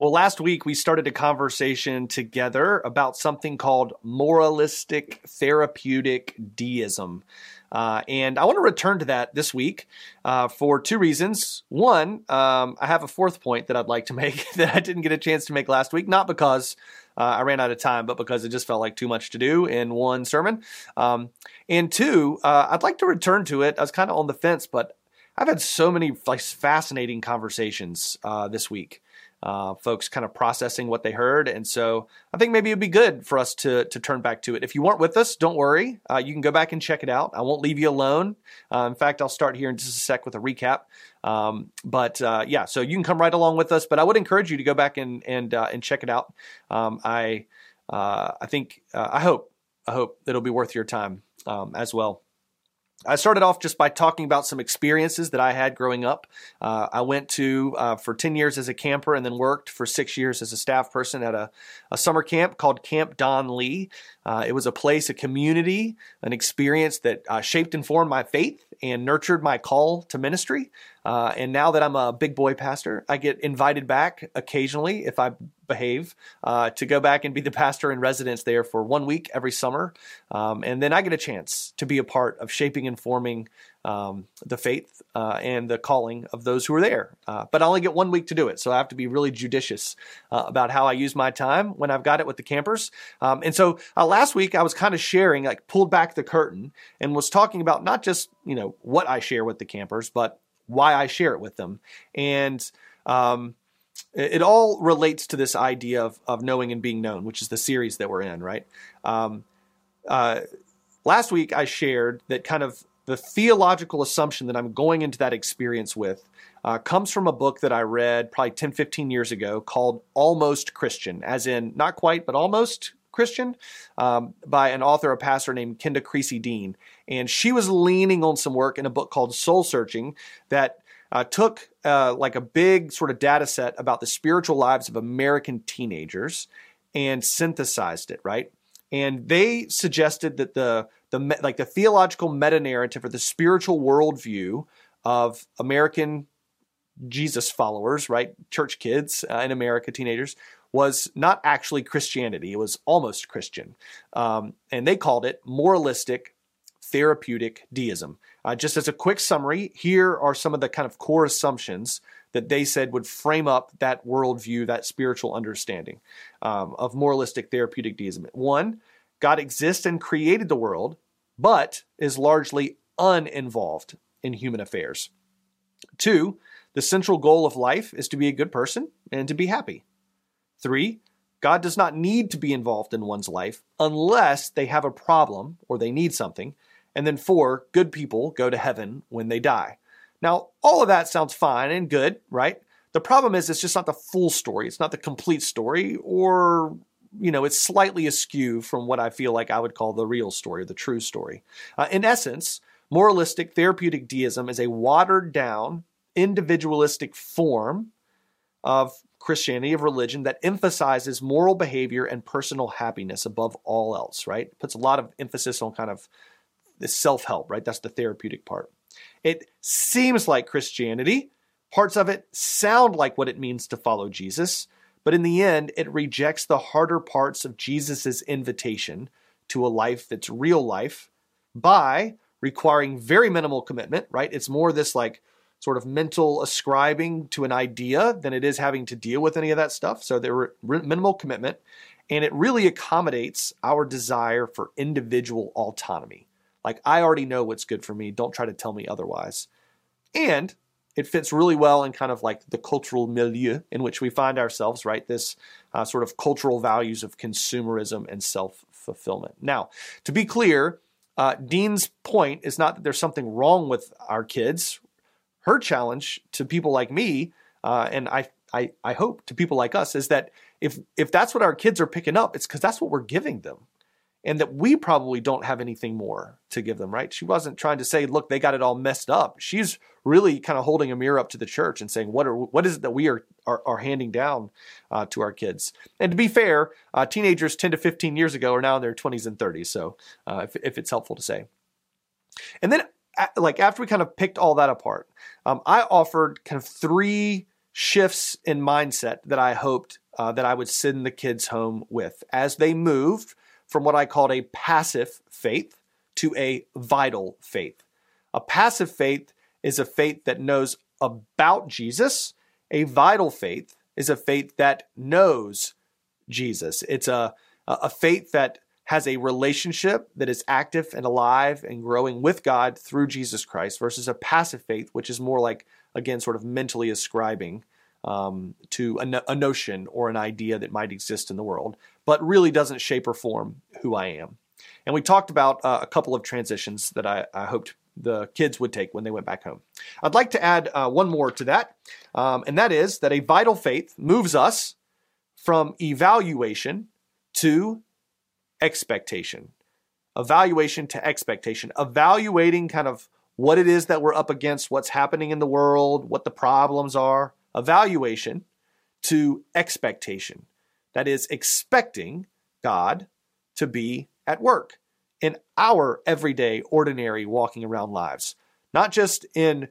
Well, last week we started a conversation together about something called moralistic therapeutic deism. Uh, and I want to return to that this week uh, for two reasons. One, um, I have a fourth point that I'd like to make that I didn't get a chance to make last week, not because uh, I ran out of time, but because it just felt like too much to do in one sermon. Um, and two, uh, I'd like to return to it. I was kind of on the fence, but I've had so many fascinating conversations uh, this week uh, folks kind of processing what they heard. And so I think maybe it'd be good for us to, to turn back to it. If you weren't with us, don't worry. Uh, you can go back and check it out. I won't leave you alone. Uh, in fact, I'll start here in just a sec with a recap. Um, but uh, yeah, so you can come right along with us. But I would encourage you to go back and and uh, and check it out. Um, I uh, I think I hope I hope it'll be worth your time um, as well. I started off just by talking about some experiences that I had growing up. Uh, I went to uh, for 10 years as a camper and then worked for six years as a staff person at a, a summer camp called Camp Don Lee. Uh, it was a place, a community, an experience that uh, shaped and formed my faith and nurtured my call to ministry. Uh, and now that I'm a big boy pastor, I get invited back occasionally if I behave uh, to go back and be the pastor in residence there for one week every summer. Um, and then I get a chance to be a part of shaping and forming um, the faith uh, and the calling of those who are there. Uh, but I only get one week to do it, so I have to be really judicious uh, about how I use my time when I've got it with the campers. Um, and so uh, last week I was kind of sharing, like pulled back the curtain and was talking about not just you know what I share with the campers, but why I share it with them. And um, it, it, all relates to this idea of, of knowing and being known, which is the series that we're in, right? Um, uh, last week I shared that kind of the theological assumption that I'm going into that experience with uh, comes from a book that I read probably 10, 15 years ago called Almost Christian, as in not quite, but almost Christian, um, by an author, a pastor named Kenda Creasy Dean. And she was leaning on some work in a book called Soul Searching that uh, took uh, like a big sort of data set about the spiritual lives of American teenagers and synthesized it, right? And they suggested that the the like the theological meta narrative or the spiritual worldview of American Jesus followers, right, church kids uh, in America, teenagers, was not actually Christianity. It was almost Christian, um, and they called it moralistic therapeutic deism. Uh, just as a quick summary, here are some of the kind of core assumptions that they said would frame up that worldview, that spiritual understanding um, of moralistic therapeutic deism. One, God exists and created the world, but is largely uninvolved in human affairs. Two, the central goal of life is to be a good person and to be happy. Three, God does not need to be involved in one's life unless they have a problem or they need something. And then four, good people go to heaven when they die. Now, all of that sounds fine and good, right? The problem is it's just not the full story. It's not the complete story, or, you know, it's slightly askew from what I feel like I would call the real story, the true story. Uh, in essence, moralistic therapeutic deism is a watered down, individualistic form of Christianity, of religion, that emphasizes moral behavior and personal happiness above all else, right? It puts a lot of emphasis on kind of self help, right? That's the therapeutic part. It seems like Christianity. Parts of it sound like what it means to follow Jesus, but in the end, it rejects the harder parts of Jesus' invitation to a life that's real life by requiring very minimal commitment, right? It's more this like sort of mental ascribing to an idea than it is having to deal with any of that stuff. So there were minimal commitment, and it really accommodates our desire for individual autonomy. Like, I already know what's good for me. Don't try to tell me otherwise. And it fits really well in kind of like the cultural milieu in which we find ourselves, right? This uh, sort of cultural values of consumerism and self fulfillment. Now, to be clear, uh, Dean's point is not that there's something wrong with our kids. Her challenge to people like me, uh, and I, I, I hope to people like us, is that if if that's what our kids are picking up, it's because that's what we're giving them and that we probably don't have anything more to give them, right? She wasn't trying to say, look, they got it all messed up. She's really kind of holding a mirror up to the church and saying, what are what is it that we are are, are handing down uh, to our kids? And to be fair, uh, teenagers 10 to 15 years ago are now in their 20s and 30s. So uh, if, if it's helpful to say. And then like after we kind of picked all that apart, um, I offered kind of three shifts in mindset that I hoped uh, that I would send the kids home with as they moved from what I called a passive faith to a vital faith. A passive faith is a faith that knows about Jesus. A vital faith is a faith that knows Jesus. It's a, a faith that has a relationship that is active and alive and growing with God through Jesus Christ versus a passive faith, which is more like, again, sort of mentally ascribing um, to a, no- a, notion or an idea that might exist in the world, but really doesn't shape or form who I am. And we talked about uh, a couple of transitions that I, I, hoped the kids would take when they went back home. I'd like to add uh, one more to that, um, and that is that a vital faith moves us from evaluation to expectation. Evaluation to expectation. Evaluating kind of what it is that we're up against, what's happening in the world, what the problems are. Evaluation to expectation. That is, expecting God to be at work in our everyday, ordinary walking around lives, not just in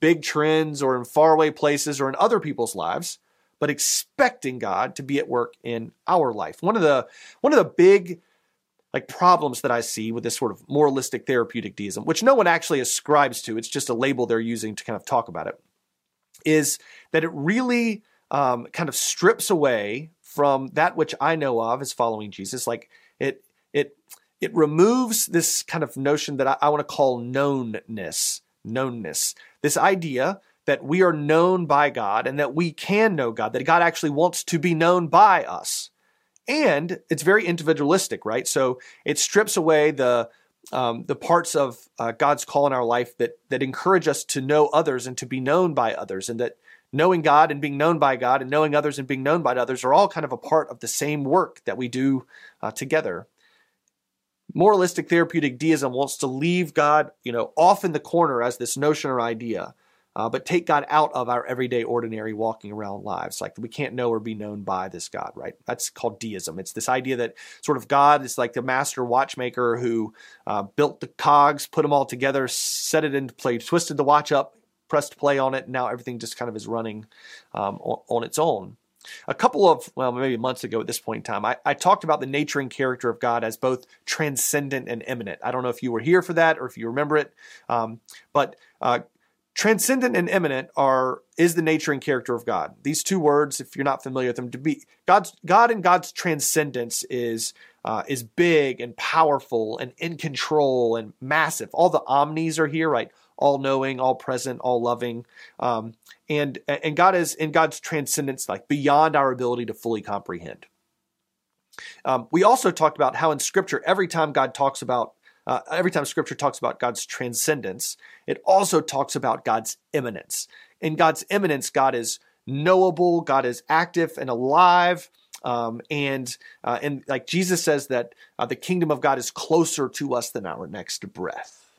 big trends or in faraway places or in other people's lives, but expecting God to be at work in our life. One of the one of the big like problems that I see with this sort of moralistic therapeutic deism, which no one actually ascribes to, it's just a label they're using to kind of talk about it, is that it really um, kind of strips away from that which I know of as following Jesus. Like it, it, it removes this kind of notion that I, I want to call knownness, knownness. This idea that we are known by God and that we can know God, that God actually wants to be known by us and it's very individualistic, right? So it strips away the um, the parts of uh, God's call in our life that that encourage us to know others and to be known by others, and that knowing God and being known by God and knowing others and being known by others are all kind of a part of the same work that we do uh, together. Moralistic therapeutic deism wants to leave God, you know, off in the corner as this notion or idea, uh, but take God out of our everyday, ordinary walking around lives. Like we can't know or be known by this God, right? That's called deism. It's this idea that sort of God is like the master watchmaker who uh, built the cogs, put them all together, set it into play, twisted the watch up, pressed play on it, and now everything just kind of is running um, on, its own. A couple of, well, maybe months ago at this point in time, I, I, talked about the nature and character of God as both transcendent and immanent. I don't know if you were here for that or if you remember it, um, but uh, transcendent and immanent are is the nature and character of God. These two words, if you're not familiar with them, to be God's God and God's transcendence is uh, is big and powerful and in control and massive. All the omnis are here, right? All knowing, all present, all loving, um, and and God is in God's transcendence, like beyond our ability to fully comprehend. Um, we also talked about how in Scripture, every time God talks about uh, every time scripture talks about God's transcendence, it also talks about God's immanence. In God's immanence, God is knowable, God is active and alive. Um, and uh, and like Jesus says that uh, the kingdom of God is closer to us than our next breath.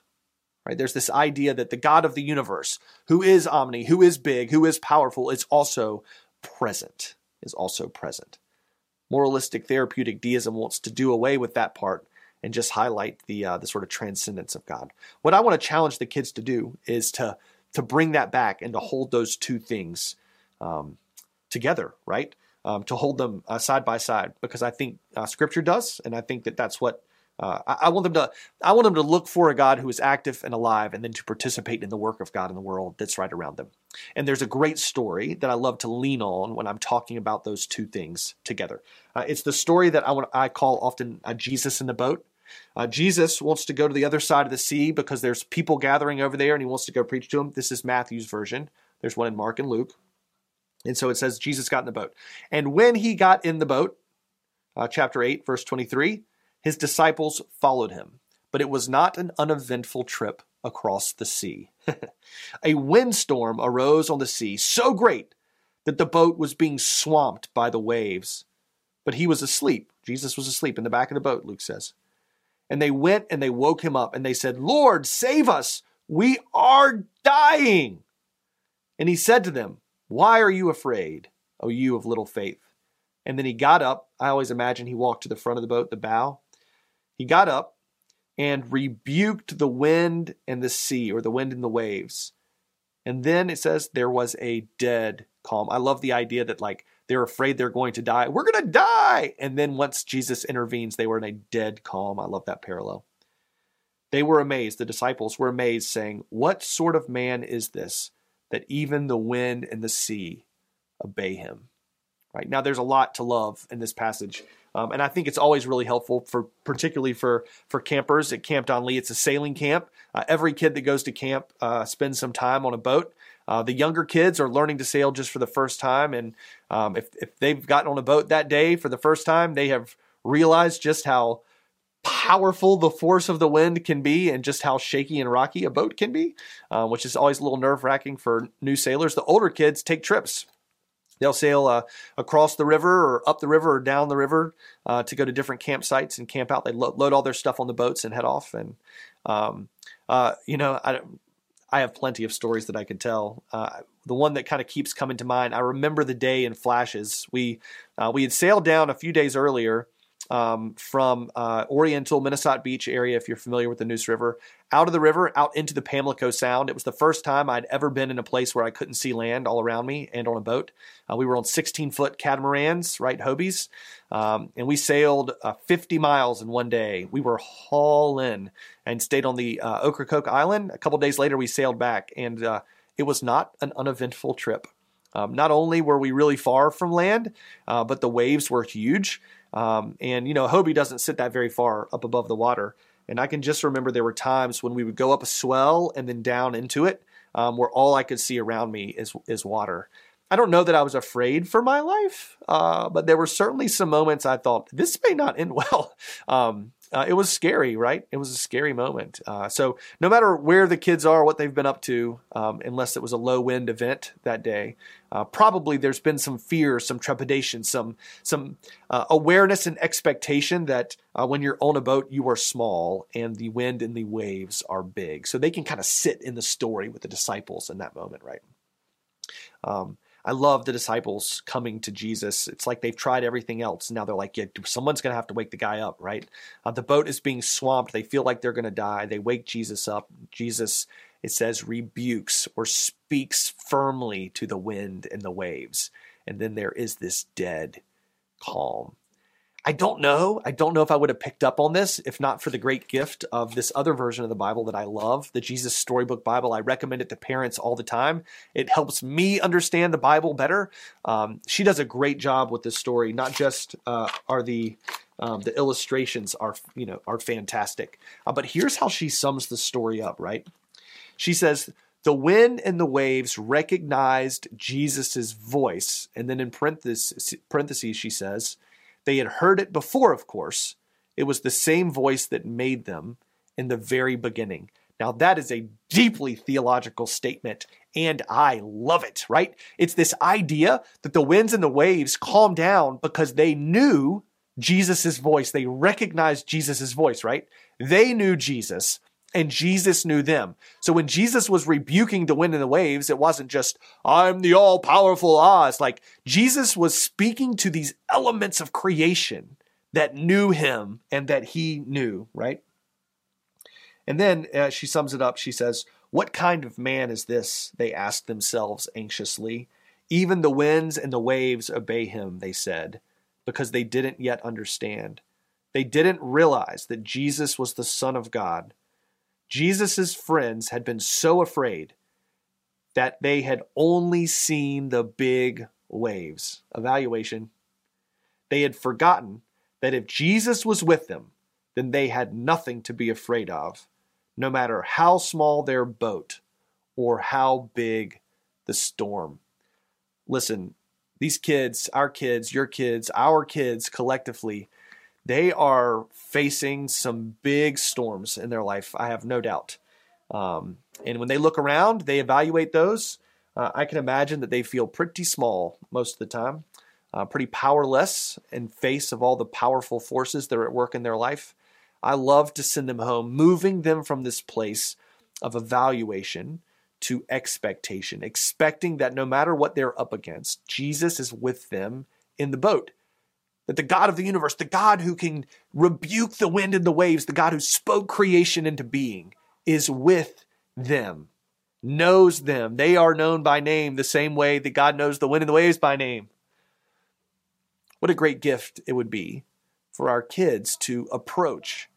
Right? There's this idea that the God of the universe, who is omni, who is big, who is powerful, is also present. Is also present. Moralistic therapeutic deism wants to do away with that part and just highlight the uh, the sort of transcendence of God. What I want to challenge the kids to do is to to bring that back and to hold those two things um, together, right? Um, to hold them uh, side by side, because I think uh, Scripture does, and I think that that's what uh, I, I, want them to. I want them to look for a God who is active and alive, and then to participate in the work of God in the world that's right around them. And there's a great story that I love to lean on when I'm talking about those two things together. Uh, it's the story that I want. I call often Jesus in the boat. Uh, Jesus wants to go to the other side of the sea because there's people gathering over there and he wants to go preach to them. This is Matthew's version. There's one in Mark and Luke. And so it says Jesus got in the boat. And when he got in the boat, uh, chapter 8, verse 23, his disciples followed him. But it was not an uneventful trip across the sea. a windstorm arose on the sea so great that the boat was being swamped by the waves. But he was asleep. Jesus was asleep in the back of the boat, Luke says. And they went and they woke him up and they said, Lord, save us. We are dying. And he said to them, Why are you afraid, O you of little faith? And then he got up. I always imagine he walked to the front of the boat, the bow. He got up and rebuked the wind and the sea, or the wind and the waves. And then it says there was a dead calm. I love the idea that like they're afraid they're going to die. We're going to die. And then once Jesus intervenes, they were in a dead calm. I love that parallel. They were amazed. The disciples were amazed, saying, What sort of man is this that even the wind and the sea obey him? Right now, there's a lot to love in this passage. Um, and I think it's always really helpful for, particularly for for campers at Camp Don Lee. It's a sailing camp. Uh, every kid that goes to camp uh, spends some time on a boat. Uh, the younger kids are learning to sail just for the first time, and um, if if they've gotten on a boat that day for the first time, they have realized just how powerful the force of the wind can be and just how shaky and rocky a boat can be, uh, which is always a little nerve wracking for new sailors. The older kids take trips They'll sail uh, across the river or up the river or down the river uh, to go to different campsites and camp out. They lo- load all their stuff on the boats and head off. And um, uh, you know, I, I have plenty of stories that I could tell. Uh, the one that kind of keeps coming to mind, I remember the day in flashes. We uh, we had sailed down a few days earlier um, from uh, Oriental Minnesott Beach area, if you're familiar with the Neuse River, out of the river, out into the Pamlico Sound. It was the first time I'd ever been in a place where I couldn't see land all around me and on a boat. Uh, we were on 16 foot catamarans, right, Hobies, um, and we sailed uh, 50 miles in one day. We were hauling in and stayed on the uh, Ocracoke Island. A couple days later, we sailed back, and uh, it was not an uneventful trip. Um, not only were we really far from land, uh, but the waves were huge. Um, and, you know, Hobie doesn't sit that very far up above the water. And I can just remember there were times when we would go up a swell and then down into it, um, where all I could see around me is, is water. I don't know that I was afraid for my life, uh, but there were certainly some moments I thought this may not end well. Um, uh, it was scary, right? It was a scary moment. Uh, so no matter where the kids are, what they've been up to, um, unless it was a low wind event that day, uh, probably there's been some fear, some trepidation, some some uh, awareness and expectation that uh, when you're on a boat, you are small and the wind and the waves are big. So they can kind of sit in the story with the disciples in that moment, right? Um, I love the disciples coming to Jesus. It's like they've tried everything else. Now they're like, yeah, someone's going to have to wake the guy up, right? Uh, the boat is being swamped. They feel like they're going to die. They wake Jesus up. Jesus, it says, rebukes or speaks firmly to the wind and the waves. And then there is this dead calm. I don't know. I don't know if I would have picked up on this if not for the great gift of this other version of the Bible that I love, the Jesus Storybook Bible. I recommend it to parents all the time. It helps me understand the Bible better. Um, she does a great job with this story. Not just uh, are the um, the illustrations are you know are fantastic, uh, but here's how she sums the story up. Right? She says. The wind and the waves recognized Jesus' voice. And then in parentheses, parentheses she says, they had heard it before, of course. It was the same voice that made them in the very beginning. Now, that is a deeply theological statement, and I love it, right? It's this idea that the winds and the waves calmed down because they knew Jesus' voice. They recognized Jesus' voice, right? They knew Jesus and Jesus knew them. So when Jesus was rebuking the wind and the waves, it wasn't just, I'm the all powerful Oz. Like Jesus was speaking to these elements of creation that knew him and that he knew, right? And then uh, she sums it up. She says, What kind of man is this? They asked themselves anxiously. Even the winds and the waves obey him, they said, because they didn't yet understand. They didn't realize that Jesus was the Son of God Jesus' friends had been so afraid that they had only seen the big waves. Evaluation. They had forgotten that if Jesus was with them, then they had nothing to be afraid of, no matter how small their boat or how big the storm. Listen, these kids, our kids, your kids, our kids collectively, they are facing some big storms in their life. I have no doubt. Um, and when they look around, they evaluate those. Uh, I can imagine that they feel pretty small most of the time, uh, pretty powerless in face of all the powerful forces that are at work in their life. I love to send them home, moving them from this place of evaluation to expectation, expecting that no matter what they're up against, Jesus is with them in the boat that the God of the universe, the God who can rebuke the wind and the waves, the God who spoke creation into being, is with them. knows them. They are known by name the same way that God knows the wind and the waves by name. What a great gift it would be for our kids to approach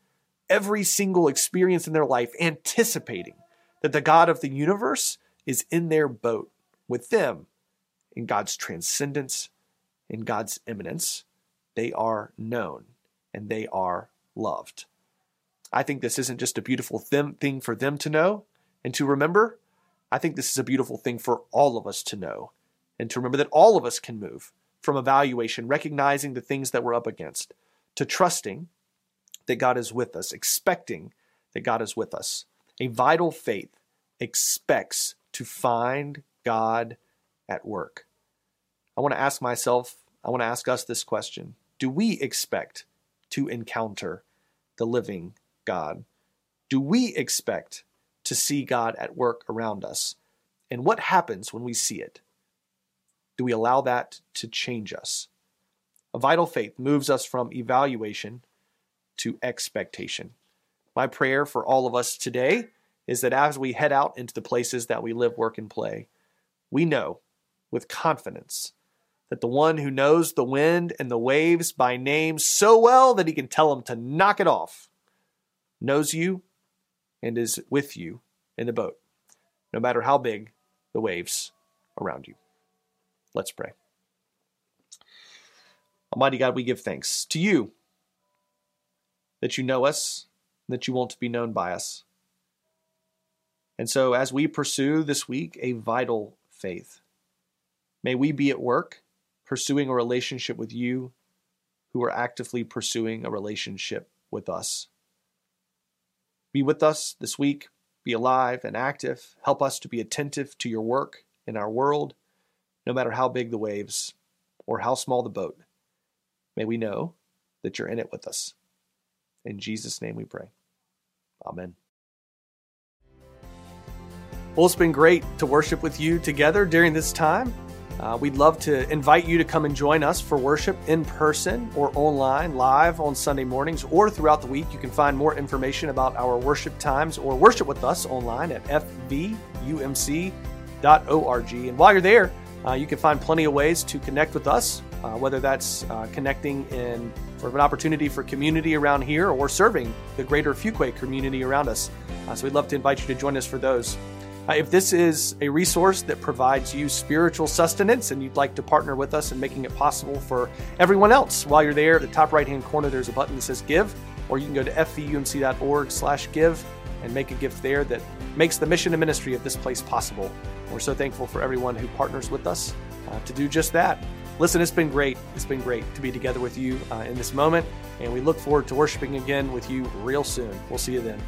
every single experience in their life anticipating that the God of the universe is in their boat with them in God's transcendence, in God's immanence. They are known and they are loved. I think this isn't just a beautiful them, thing for them to know and to remember. I think this is a beautiful thing for all of us to know and to remember that all of us can move from evaluation, recognizing the things that we're up against, to trusting that God is with us, expecting that God is with us. A vital faith expects to find God at work. I want to ask myself, I want to ask us this question Do we expect to encounter the living God? Do we expect to see God at work around us? And what happens when we see it? Do we allow that to change us? A vital faith moves us from evaluation to expectation. My prayer for all of us today is that as we head out into the places that we live, work, and play, we know with confidence that the one who knows the wind and the waves by name so well that he can tell them to knock it off knows you and is with you in the boat, no matter how big the waves around you. Let's pray. Almighty God, we give thanks to you that you know us, that you want to be known by us. And so, as we pursue this week a vital faith, may we be at work pursuing a relationship with you who are actively pursuing a relationship with us. Be with us this week, be alive and active, help us to be attentive to your work in our world, no matter how big the waves or how small the boat. May we know that you're in it with us. In Jesus' name we pray. Amen. Well, it's been great to worship with you together during this time. Uh, we'd love to invite you to come and join us for worship in person or online, live on Sunday mornings or throughout the week. You can find more information about our worship times or worship with us online at fvumc.org. And while you're there, uh, you can find plenty of ways to connect with us, uh, whether that's uh, connecting in sort of an opportunity for community around here or serving the greater Fuquay community around us. Uh, so we'd love to invite you to join us for those. Uh, if this is a resource that provides you spiritual sustenance and you'd like to partner with us in making it possible for everyone else, while you're there, at the top right hand corner, there's a button that says Give, or you can go to fvumc.org slash give and make a gift there that makes the mission and ministry of this place possible. We're so thankful for everyone who partners with us uh, to do just that. Listen, it's been great. It's been great to be together with you uh, in this moment, and we look forward to worshiping again with you real soon. We'll see you then.